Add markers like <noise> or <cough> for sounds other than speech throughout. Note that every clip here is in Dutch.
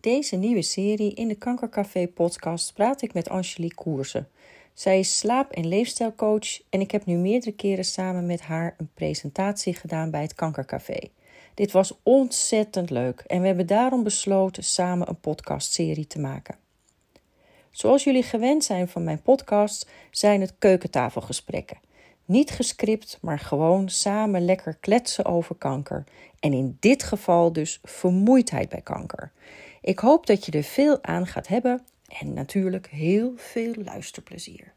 deze nieuwe serie in de Kankercafé podcast praat ik met Angelique Koersen. Zij is slaap- en leefstijlcoach en ik heb nu meerdere keren samen met haar een presentatie gedaan bij het Kankercafé. Dit was ontzettend leuk en we hebben daarom besloten samen een podcastserie te maken. Zoals jullie gewend zijn van mijn podcast, zijn het keukentafelgesprekken. Niet gescript, maar gewoon samen lekker kletsen over kanker. En in dit geval dus vermoeidheid bij kanker. Ik hoop dat je er veel aan gaat hebben en natuurlijk heel veel luisterplezier.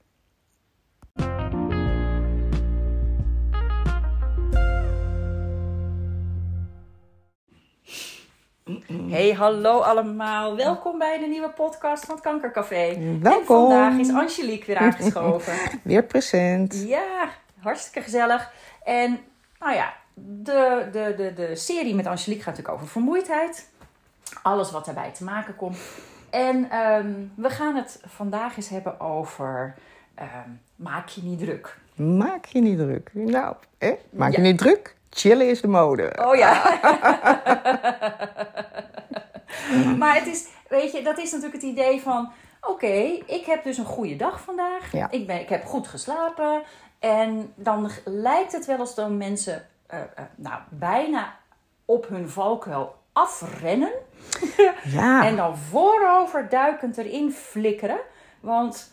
Hey, hallo allemaal. Welkom bij de nieuwe podcast van het Kankercafé. Welkom. En vandaag is Angelique weer aangeschoven. <laughs> Weer present. ja, hartstikke gezellig. En nou ja, de, de, de, de serie met Angelique gaat natuurlijk over vermoeidheid. Alles wat daarbij te maken komt. En ehm, we gaan het vandaag eens hebben over ehm, maak je niet druk. Maak je niet druk. Nou, hè? maak je niet druk. Chillen is de mode. Oh ja. <laughs> <laughs> maar het is, weet je, dat is natuurlijk het idee van: oké, ik heb dus een goede dag vandaag. Ja. Ik, ben, ik heb goed geslapen. En dan lijkt het wel als dan mensen, eh, eh, nou, bijna op hun valkuil afrennen. <laughs> Ja, En dan voorover duikend erin flikkeren. Want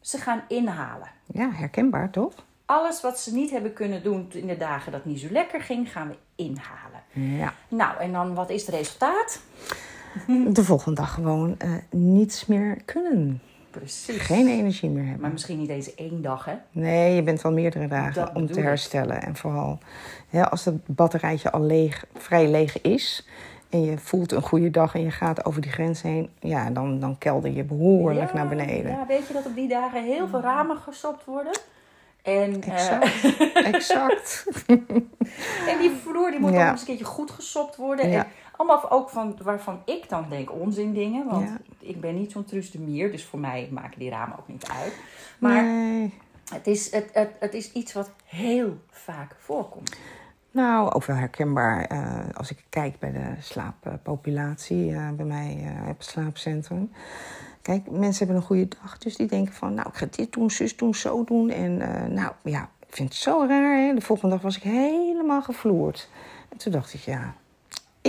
ze gaan inhalen. ja, herkenbaar toch? Alles wat ze niet hebben kunnen doen in de dagen dat het niet zo lekker ging, gaan we inhalen. Ja. Nou, en dan wat is het resultaat? <laughs> De volgende dag gewoon eh, niets meer kunnen. Precies. Geen energie meer hebben. Maar misschien niet deze één dag, hè? Nee, je bent wel meerdere dagen Dat om te ik. herstellen. En vooral hè, als het batterijtje al leeg, vrij leeg is. En je voelt een goede dag en je gaat over die grens heen. Ja, dan, dan kelder je behoorlijk Ja, naar beneden. Ja, weet je dat op die dagen heel veel ramen gestopt worden? En, eh, Exact. <laughs> exact. en die vloer die moet Ja. ook eens een keertje goed gesopt worden. Ja. En allemaal ook van, waarvan ik dan denk onzin dingen. Want Ja. ik ben niet zo'n truus de mier. Dus voor mij maken die ramen ook niet uit. Maar Nee. het, is, het, het, het is iets wat heel vaak voorkomt. Nou, ook wel herkenbaar eh, als ik kijk bij de slaappopulatie eh, bij mij eh, op het slaapcentrum. Kijk, mensen hebben een goede dag, dus die denken van, nou, ik ga dit doen, zus doen, zo doen. En nou, ja, ik vind het zo raar. Hè? De volgende dag was ik helemaal gevloerd. En toen dacht ik, ja,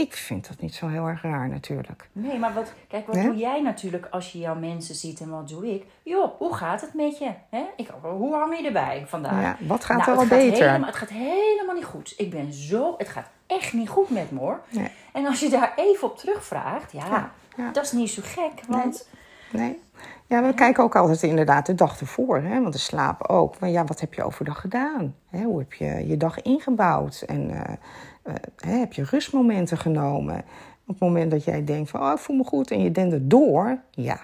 ik vind dat niet zo heel erg raar natuurlijk. Nee, maar wat, kijk, wat doe jij natuurlijk als je jouw mensen ziet en wat doe ik? Joh, hoe gaat het met je? Ik, hoe hang je erbij vandaag? Ja, wat gaat Nou, er al beter? Helemaal, het gaat helemaal niet goed. Ik ben zo, het gaat echt niet goed met me hoor. Nee. En als je daar even op terugvraagt, ja, Ja, ja. dat is niet zo gek. Want Nee. Ja, we kijken ook altijd inderdaad de dag ervoor. Hè? Want de slaap ook. Maar ja, wat heb je overdag gedaan? Hè? Hoe heb je je dag ingebouwd? En eh, eh, hè, heb je rustmomenten genomen? Op het moment dat jij denkt van, oh, ik voel me goed. En je dendert door. Ja,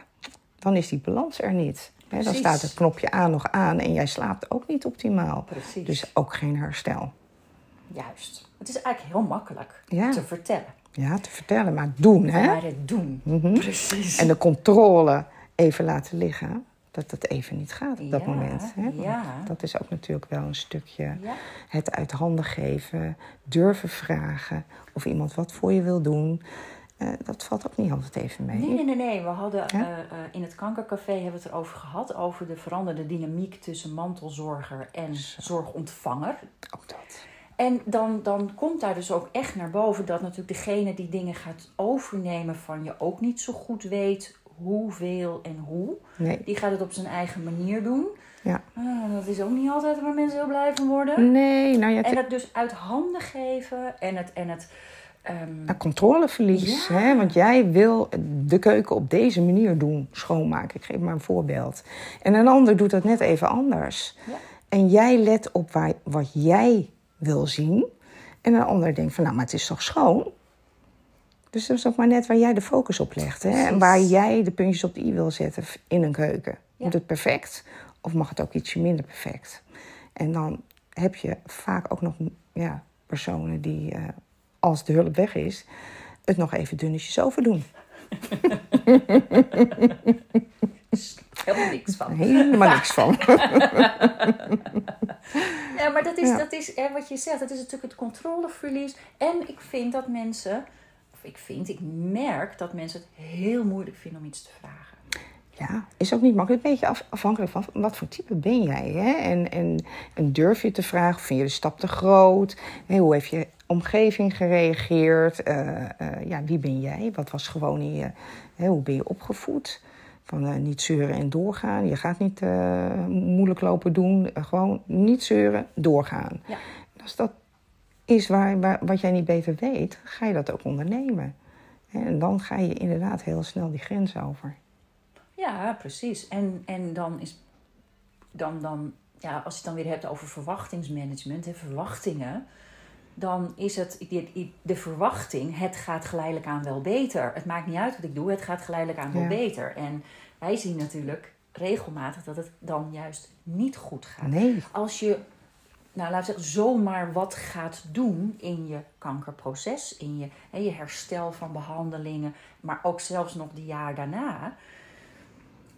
dan is die balans er niet. Hè? Dan staat het knopje aan nog aan. En jij slaapt ook niet optimaal. Precies. Dus ook geen herstel. juist, het is eigenlijk heel makkelijk Ja. te vertellen. Ja, te vertellen. Maar doen, hè? Maar het doen. Mhm. Precies. En de controle even laten liggen, dat dat even niet gaat op dat Ja, moment. Hè? Ja. Dat is ook natuurlijk wel een stukje Ja. het uit handen geven, durven vragen of iemand wat voor je wil doen. Eh, dat valt ook niet altijd even mee. Nee, nee, nee, nee. We hadden eh, eh, in het kankercafé hebben we het erover gehad. Over de veranderde dynamiek tussen mantelzorger en zorgontvanger. Ook dat. En dan, dan komt daar dus ook echt naar boven dat natuurlijk degene die dingen gaat overnemen van je ook niet zo goed weet hoeveel en hoe. Nee. Die gaat het op zijn eigen manier doen. Ja. Ah, dat is ook niet altijd waar mensen heel blij van worden. Nee, nou ja, En het dus uit handen geven en het, en het ehm, nou, controleverlies. Ja. Hè? Want jij wil de keuken op deze manier doen, schoonmaken. Ik geef maar een voorbeeld. En een ander doet dat net even anders. Ja. En jij let op waar, wat jij wil zien. En een ander denkt van, nou, maar het is toch schoon? Dus dat is ook maar net waar jij de focus op legt. Hè? En waar jij de puntjes op de i wil zetten in een keuken. Ja. Moet het perfect of mag het ook ietsje minder perfect? En dan heb je vaak ook nog ja, personen die, eh, als de hulp weg is, het nog even dunnetjes overdoen. <laughs> helemaal niks van. Helemaal niks van. <laughs> Ja, maar dat is, Ja. dat is hè, wat je zegt. Dat is natuurlijk het controleverlies. En ik vind dat mensen ik vind, ik merk dat mensen het heel moeilijk vinden om iets te vragen. Ja, is ook niet makkelijk. Een beetje af, afhankelijk van wat voor type ben jij. Hè? En, en, en durf je te vragen, vind je de stap te groot? Hoe heeft je omgeving gereageerd? Eh, eh, ja, wie ben jij? Wat was gewoon in je... Hè, hoe ben je opgevoed? Van uh, niet zeuren en doorgaan. Je gaat niet moeilijk lopen doen. gewoon niet zeuren, doorgaan. Ja. Als dat is waar, waar, wat jij niet beter weet, ga je dat ook ondernemen. En dan ga je inderdaad heel snel die grens over. Ja, precies. En, en dan is dan, dan, ja, als je het dan weer hebt over verwachtingsmanagement en verwachtingen, dan is het de verwachting, het gaat geleidelijk aan wel beter. Het maakt niet uit wat ik doe, het gaat geleidelijk aan wel beter. En wij zien natuurlijk regelmatig dat het dan juist niet goed gaat. Nee. Als je, nou laten we zeggen, zomaar wat gaat doen in je kankerproces, in je, hè, je herstel van behandelingen, maar ook zelfs nog de jaar daarna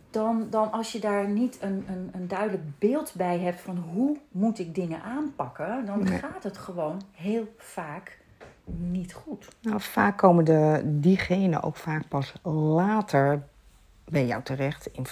dan, dan als je daar niet een, een, een duidelijk beeld bij hebt van hoe moet ik dingen aanpakken, dan gaat het gewoon heel vaak niet goed. Nou, vaak komen de, diegenen ook vaak pas later bij jou terecht in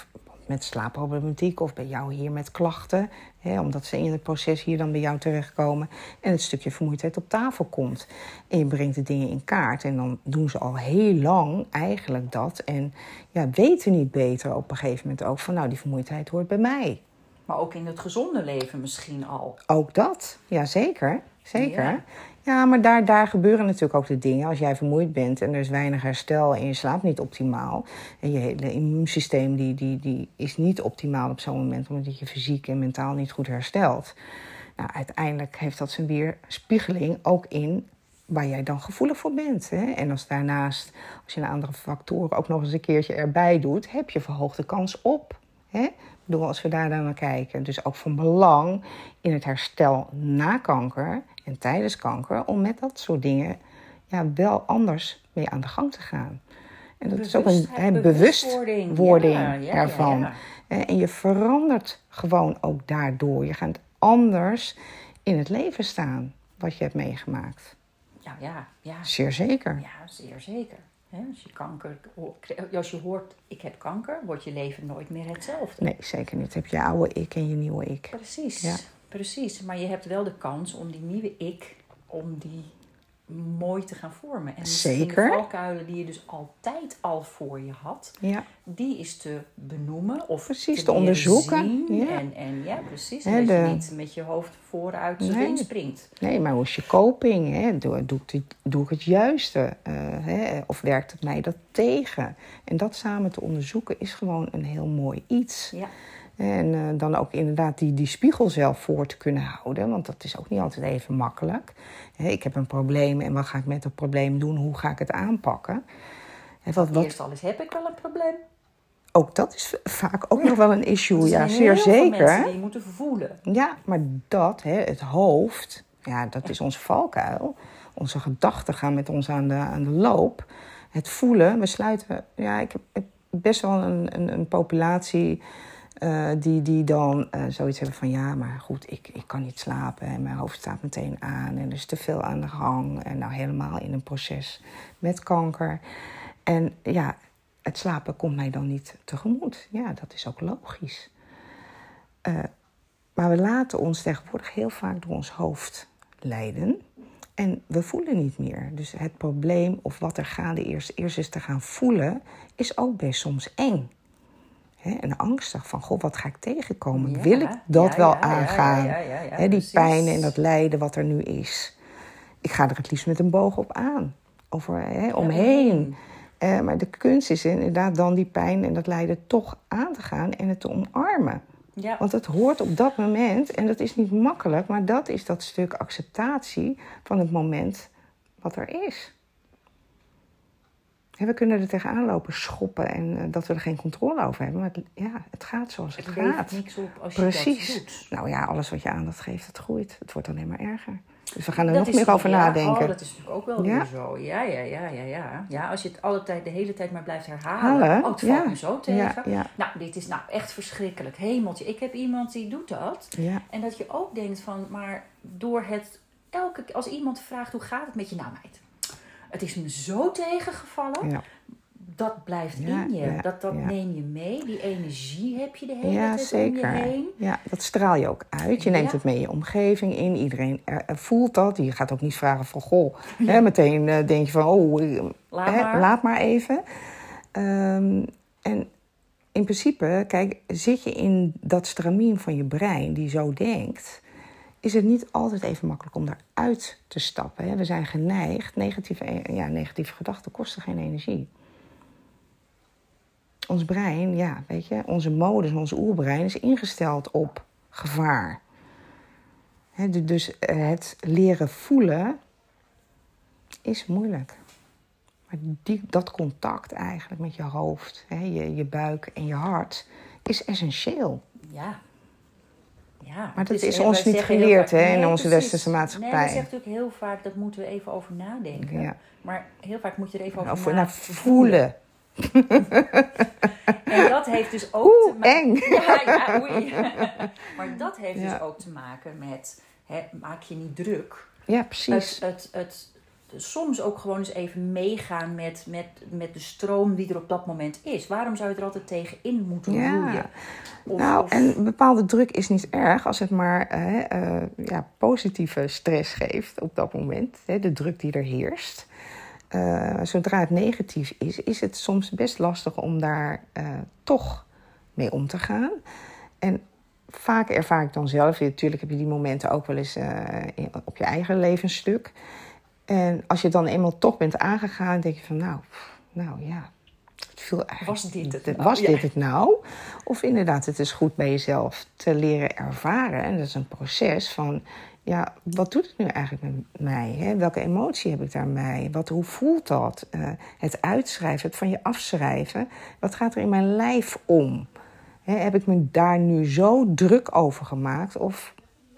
met slaapproblematiek of bij jou hier met klachten. Hè, omdat ze in het proces hier dan bij jou terechtkomen en het stukje vermoeidheid op tafel komt. En je brengt de dingen in kaart en dan doen ze al heel lang eigenlijk dat. En ja, weten niet beter op een gegeven moment ook van nou die vermoeidheid hoort bij mij. Maar ook in het gezonde leven misschien al. Ook dat, ja zeker. Zeker. Ja, maar daar, daar gebeuren natuurlijk ook de dingen. Als jij vermoeid bent en er is weinig herstel en je slaapt niet optimaal. En je hele immuunsysteem die, die, die is niet optimaal op zo'n moment, omdat je fysiek en mentaal niet goed herstelt. Nou, uiteindelijk heeft dat zijn weerspiegeling ook in waar jij dan gevoelig voor bent. Hè? En als daarnaast, als je een andere factoren ook nog eens een keertje erbij doet, heb je verhoogde kans op. Hè? bedoel, als we daar dan naar kijken. Dus ook van belang in het herstel na kanker en tijdens kanker, om met dat soort dingen ja, wel anders mee aan de gang te gaan. En dat is ook een bewustwording ervan. En je verandert gewoon ook daardoor. Je gaat anders in het leven staan wat je hebt meegemaakt. Ja, ja, ja. Zeer zeker. Ja, zeer zeker. Als je kanker, als je hoort ik heb kanker, wordt je leven nooit meer hetzelfde. Nee, zeker niet. Heb je oude ik en je nieuwe ik. Precies. Precies. Maar je hebt wel de kans om die nieuwe ik, om die mooi te gaan vormen. En Zeker. de valkuilen die je dus altijd al voor je had, ja. die is te benoemen of precies, te, onderzoeken. Ja. En, en ja, precies. dat je niet met je hoofd vooruit de nee. springt. Nee, maar hoe is je coping? Hè? Doe, doe, ik, doe ik het juiste? Uh, hè? Of werkt het mij dat tegen? En dat samen te onderzoeken is gewoon een heel mooi iets. Ja. En uh, dan ook inderdaad die, die spiegel zelf voor te kunnen houden. Want dat is ook niet altijd even makkelijk. ik heb een probleem en wat ga ik met dat probleem doen? Hoe ga ik het aanpakken? wat, wat... Eerst al eens heb ik wel een probleem. Ook dat is vaak ook nog wel een issue. ja, zeer zeker. Mensen die moeten voelen. Ja, maar dat, hè, het hoofd, ja, dat is onze valkuil. Onze gedachten gaan met ons aan de, aan de loop. Het voelen, we sluiten. Ja, ik heb best wel een, een, een populatie uh, die, die dan uh, zoiets hebben van ja, maar goed, ik, ik kan niet slapen en mijn hoofd staat meteen aan en er is te veel aan de gang. En nou helemaal in een proces met kanker. En ja, het slapen komt mij dan niet tegemoet. Ja, dat is ook logisch. Uh, maar we laten ons tegenwoordig heel vaak door ons hoofd leiden. En we voelen niet meer. Dus het probleem of wat er gaande eerst, eerst is te gaan voelen, is ook best soms eng en angstig van, goh, wat ga ik tegenkomen? Wil ik dat wel aangaan? die pijn en dat lijden wat er nu is. Ik ga er het liefst met een boog op aan. Over, omheen. Uh, maar de kunst is inderdaad dan die pijn en dat lijden toch aan te gaan en het te omarmen. Want het hoort op dat moment, en dat is niet makkelijk, maar dat is dat stuk acceptatie van het moment wat er is we kunnen er tegenaan lopen schoppen en eh, dat we er geen controle over hebben. Maar het, ja, het gaat zoals het, het gaat. niks op als Precies. je dat doet. Nou ja, alles wat je aandacht geeft, het groeit. Het wordt alleen maar erger. Dus we gaan er nog meer over nadenken. Oh, dat is natuurlijk ook wel weer zo. Ja, ja, ja, ja, ja. Ja, als je het alle tijd, de hele tijd maar blijft herhalen. Halen? Oh, het valt me zo tegen. Nou, dit is nou echt verschrikkelijk. Hemeltje, ik heb iemand die doet dat. En dat je ook denkt van, maar door het elke als iemand vraagt hoe gaat het met je nou meid het is me zo tegengevallen. Ja. Dat blijft Ja, in je. ja, dat dat neem je mee. Die energie heb je de hele tijd om je zeker. heen. Ja, dat straal je ook uit. Je neemt het mee je omgeving in. Iedereen er- er voelt dat. Je gaat ook niet vragen van, goh, hè, meteen eh, denk je van, oh, eh, Laat hè, maar. laat maar even. Ehm, en in principe, kijk, zit je in dat stramien van je brein die zo denkt, is het niet altijd even makkelijk om daaruit te stappen. We zijn geneigd, negatieve, ja, negatieve gedachten kosten geen energie. Ons brein, ja, weet je, onze modus, ons oerbrein is ingesteld op gevaar. Dus eh, het leren voelen is moeilijk. Maar die, dat contact eigenlijk met je hoofd, je, je buik en je hart, is essentieel. Ja. Ja, Maar dat is ons niet geleerd, hè, in onze precies. westerse maatschappij. Nee, we zeggen natuurlijk heel vaak, dat moeten we even over nadenken. Ja. Maar heel vaak moet je er even over we na naar voelen. <laughs> En dat heeft dus ook te Oeh, eng. <laughs> Ja, ja, oei. <laughs> Maar dat heeft Ja. dus ook te maken met... Hè, maak je niet druk. Ja, precies. Het, het, het, soms ook gewoon eens even meegaan met, met, met de stroom die er op dat moment is. Waarom zou je er altijd tegenin moeten Ja. roeien? Of- nou, of- en bepaalde druk is niet erg als het maar eh, ja, positieve stress geeft op dat moment. Hè, de druk die er heerst. Eh, zodra het negatief is, is het soms best lastig om daar eh, toch mee om te gaan. En vaak ervaar ik dan zelf, natuurlijk heb je die momenten ook wel eens op je eigen levensstuk. En als je dan eenmaal toch bent aangegaan, denk je van nou, pff, nou ja, het viel eigenlijk, Was dit het nou? was dit het nou? Of inderdaad, het is goed bij jezelf te leren ervaren. En dat is een proces van, ja, wat doet het nu eigenlijk met mij? Hè? Welke emotie heb ik daarmee? Wat, hoe voelt dat? Eh, het uitschrijven, het van je afschrijven. Wat gaat er in mijn lijf om? Hè, heb ik me daar nu zo druk over gemaakt? Of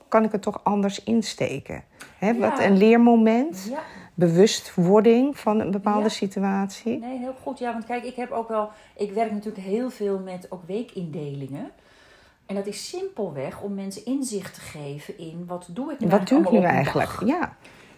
kan ik het toch anders insteken? Hè, Wat een leermoment, Ja, bewustwording van een bepaalde Ja. situatie. nee, heel goed. Ja, want kijk, ik heb ook wel... Ik werk natuurlijk heel veel met ook weekindelingen. En dat is simpelweg om mensen inzicht te geven in... Wat doe ik nu Wat doe ik nu eigenlijk? Ja,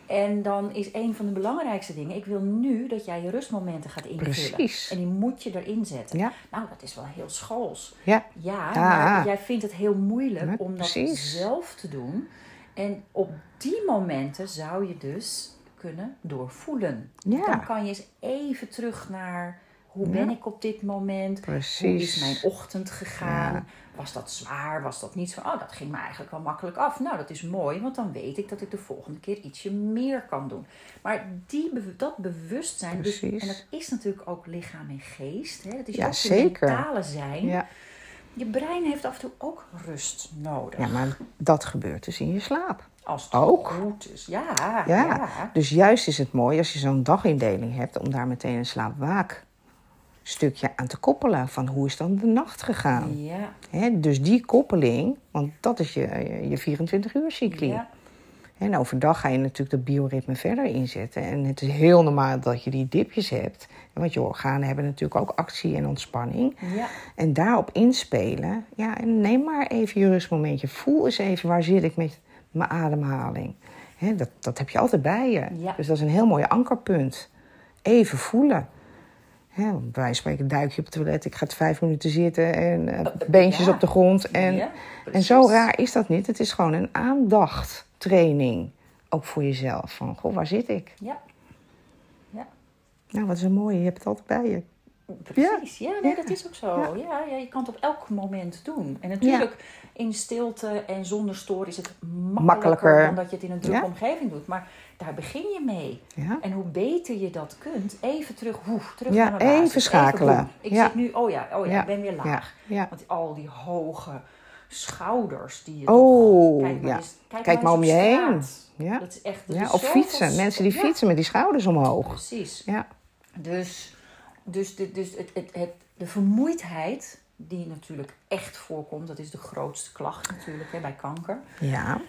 En dan is een van de belangrijkste dingen... Ik wil nu dat jij je rustmomenten gaat invullen. Precies. En die moet je erin zetten. ja, Nou, dat is wel heel schools. ja. Ja, Ja. maar jij vindt het heel moeilijk Ja, om dat precies. zelf te doen. En op die momenten zou je dus kunnen doorvoelen. Ja. Dan kan je eens even terug naar hoe Ja. ben ik op dit moment? Hoe Precies. is mijn ochtend gegaan? Ja. Was dat zwaar? Was dat niet zo? Oh, dat ging me eigenlijk wel makkelijk af. Nou, dat is mooi, want dan weet ik dat ik de volgende keer ietsje meer kan doen. Maar die, dat bewustzijn, dus, en dat is natuurlijk ook lichaam en geest. Hè? Het is Ja, ook zeker. mentale zijn. Ja. Je brein heeft af en toe ook rust nodig. ja, maar dat gebeurt dus in je slaap. Als het ook. goed is. Ja, ja. Ja. Dus juist is het mooi als je zo'n dagindeling hebt om daar meteen een slaapwaak stukje aan te koppelen. Van hoe is dan de nacht gegaan? Ja, dus die koppeling, want dat is je, je 24 uur cycli. ja. En overdag ga je natuurlijk dat bioritme verder inzetten. En het is heel normaal dat je die dipjes hebt. Want je organen hebben natuurlijk ook actie en ontspanning. ja. En daarop inspelen. Ja, en neem maar even je rustmomentje. Voel eens even waar zit ik met mijn ademhaling. Dat, dat heb je altijd bij je. Ja. Dus dat is een heel mooi ankerpunt. Even voelen. Hè, bij wijze spreken duik je op het toilet. Ik ga het vijf minuten zitten en eh, beentjes ja. op de grond. En, Ja, en zo raar is dat niet. Het is gewoon een aandachttraining. Ook voor jezelf. Van, goh, waar zit ik? Ja. Ja, Nou, wat is een mooie. Je hebt het altijd bij je. precies. Ja, nee, Ja. dat is ook zo. Ja. Ja. Je kan het op elk moment doen. En natuurlijk, in stilte en zonder stoor is het makkelijker, Makkelijker. dan dat je het in een drukke omgeving doet. Maar daar begin je mee. Ja. En hoe beter je dat kunt, even terug, woef, terug Ja, naar mijn basis. even schakelen. Ik Ja. zit nu, oh ja, oh ja, ik ben weer laag. Want al die hoge schouders die je Oh, toch... Kijk maar, ja. eens, kijk Kijk maar, maar eens om je heen. Ja. Dat is echt... dat Ja, is of fietsen. Mensen die fietsen met die schouders omhoog. Precies. Ja, Dus, dus, de, dus het, het, het, de vermoeidheid die natuurlijk echt voorkomt, dat is de grootste klacht natuurlijk hè, bij kanker. ja.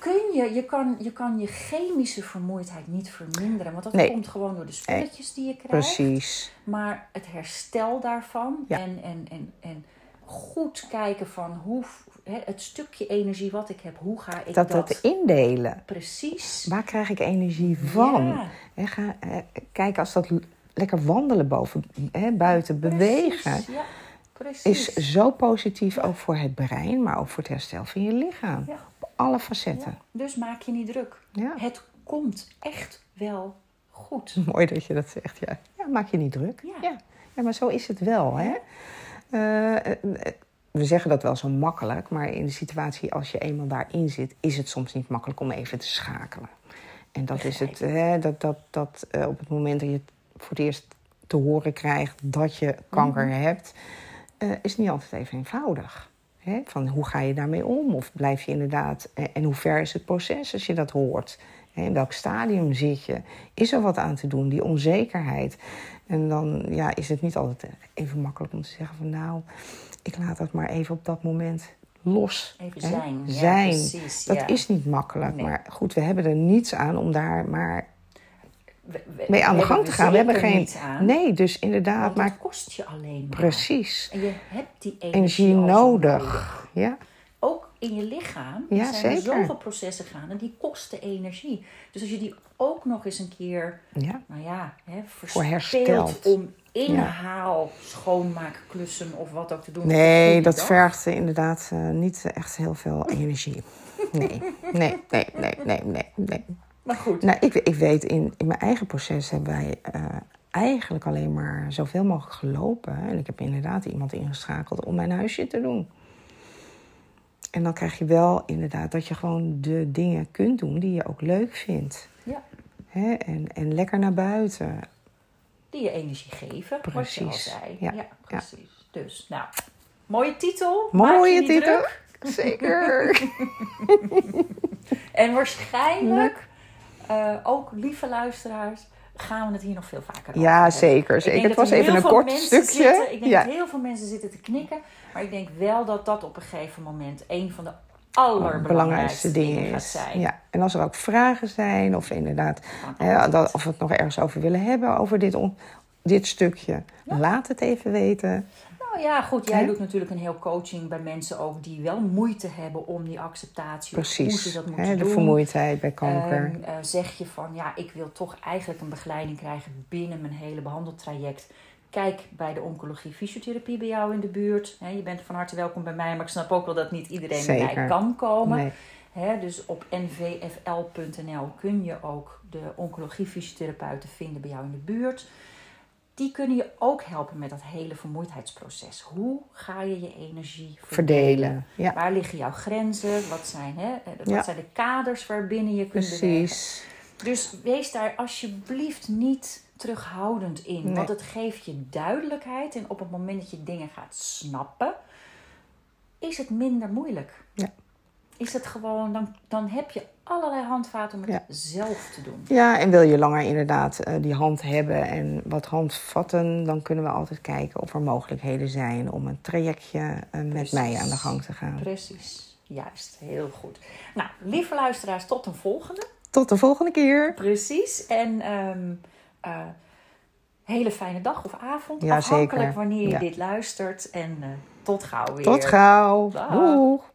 Kun je, je, kan, je kan je chemische vermoeidheid niet verminderen, want dat Nee. komt gewoon door de spulletjes die je krijgt. precies. Maar het herstel daarvan Ja. en, en, en, en goed kijken van hoe, hè, het stukje energie wat ik heb, hoe ga ik dat... Dat het indelen. Precies. Waar krijg ik energie van? Ja. Ga, eh, kijk, als dat lekker wandelen boven, hè, buiten, bewegen... Ja, precies. is zo positief ook voor het brein, maar ook voor het herstel van je lichaam. Ja. Alle facetten. Ja, Dus maak je niet druk. Ja. Het komt echt wel goed. <laughs> Mooi dat je dat zegt, ja. Ja, maak je niet druk. Ja. Ja, maar zo is het wel, hè. Eh, eh, eh, we zeggen dat wel zo makkelijk, maar in de situatie als je eenmaal daarin zit, is het soms niet makkelijk om even te schakelen. En dat is het, hè, dat, dat, dat op het moment dat je het voor het eerst te horen krijgt dat je kanker Mhm. hebt, eh, is niet altijd even eenvoudig. Hè? Van hoe ga je daarmee om? Of blijf je inderdaad. eh, En hoe ver is het proces als je dat hoort? In welk stadium zit je? Is er wat aan te doen? Die onzekerheid. En dan ja, is het niet altijd even makkelijk om te zeggen van nou, ik laat dat maar even op dat moment los. Even hè. zijn. Ja, precies, dat ja. is niet makkelijk. Nee. Maar goed, we hebben er niets aan om daar maar We- we- mee aan de gang te gaan. We hebben geen. aan, Nee, dus inderdaad, maar dat kost je alleen maar. precies. En je hebt die energie, nodig. Ja. Ook in je lichaam Ja, zijn er zoveel processen gaande die kosten energie. Dus als je die ook nog eens een keer, ja. nou ja, hè, Voor om inhaal, schoonmaakklussen of wat ook te doen. Nee, dat vergt eh, inderdaad eh, niet echt heel veel energie. Nee, nee, nee, nee, nee, nee. nee. Maar goed, Nou, ik, ik weet, in, in mijn eigen proces hebben wij eh, eigenlijk alleen maar zoveel mogelijk gelopen. En ik heb inderdaad iemand ingeschakeld om mijn huisje te doen. En dan krijg je wel inderdaad dat je gewoon de dingen kunt doen die je ook leuk vindt. ja, Hè? En, en lekker naar buiten. die je energie geven, wat je al Precies, zei. ja, Ja, precies. Dus, nou, mooie titel. Mooie titel. druk. Zeker. <laughs> En waarschijnlijk, eh, ook lieve luisteraars, gaan we het hier nog veel vaker over Ja, zeker, Ik zeker. denk Het was even een kort stukje. Zitten, ik denk Ja. dat heel veel mensen zitten te knikken. Maar ik denk wel dat dat op een gegeven moment een van de allerbelangrijkste belangrijkste dingen gaat zijn. Ja. En als er ook vragen zijn, of inderdaad, dat, of we het nog ergens over willen hebben, over dit, on- dit stukje, laat het even weten. Nou ja, goed. Jij doet natuurlijk een heel coaching bij mensen ook die wel moeite hebben om die acceptatie. of hoe Precies. ze dat moeten de doen. vermoeidheid bij kanker. Ehm, eh, zeg je van ja, ik wil toch eigenlijk een begeleiding krijgen binnen mijn hele behandeltraject. Kijk bij de oncologie fysiotherapie bij jou in de buurt. Je bent van harte welkom bij mij, maar ik snap ook wel dat niet iedereen bij mij kan komen. nee. Dus op nvfl.nl kun je ook de oncologie fysiotherapeuten vinden bij jou in de buurt. Die kunnen je ook helpen met dat hele vermoeidheidsproces. Hoe ga je je energie verdelen? Verdelen. Ja, Waar liggen jouw grenzen? Wat zijn, hè, eh, wat Ja. zijn de kaders waarbinnen je kunt bewegen? precies. Dus wees daar alsjeblieft niet terughoudend in. Nee. Want het geeft je duidelijkheid. En op het moment dat je dingen gaat snappen, is het minder moeilijk. Ja. Is het gewoon, dan, dan heb je allerlei handvaten om het Ja. zelf te doen. Ja, en wil je langer inderdaad eh, die hand hebben en wat handvatten, dan kunnen we altijd kijken of er mogelijkheden zijn om een trajectje eh, met mij aan de gang te gaan. Precies, juist, heel goed. Nou, lieve luisteraars, tot een volgende. Tot de volgende keer. Precies. En eh, hele fijne dag of avond. Ja, afhankelijk zeker. wanneer je Ja. dit luistert. En tot gauw weer. Tot gauw. Doeg.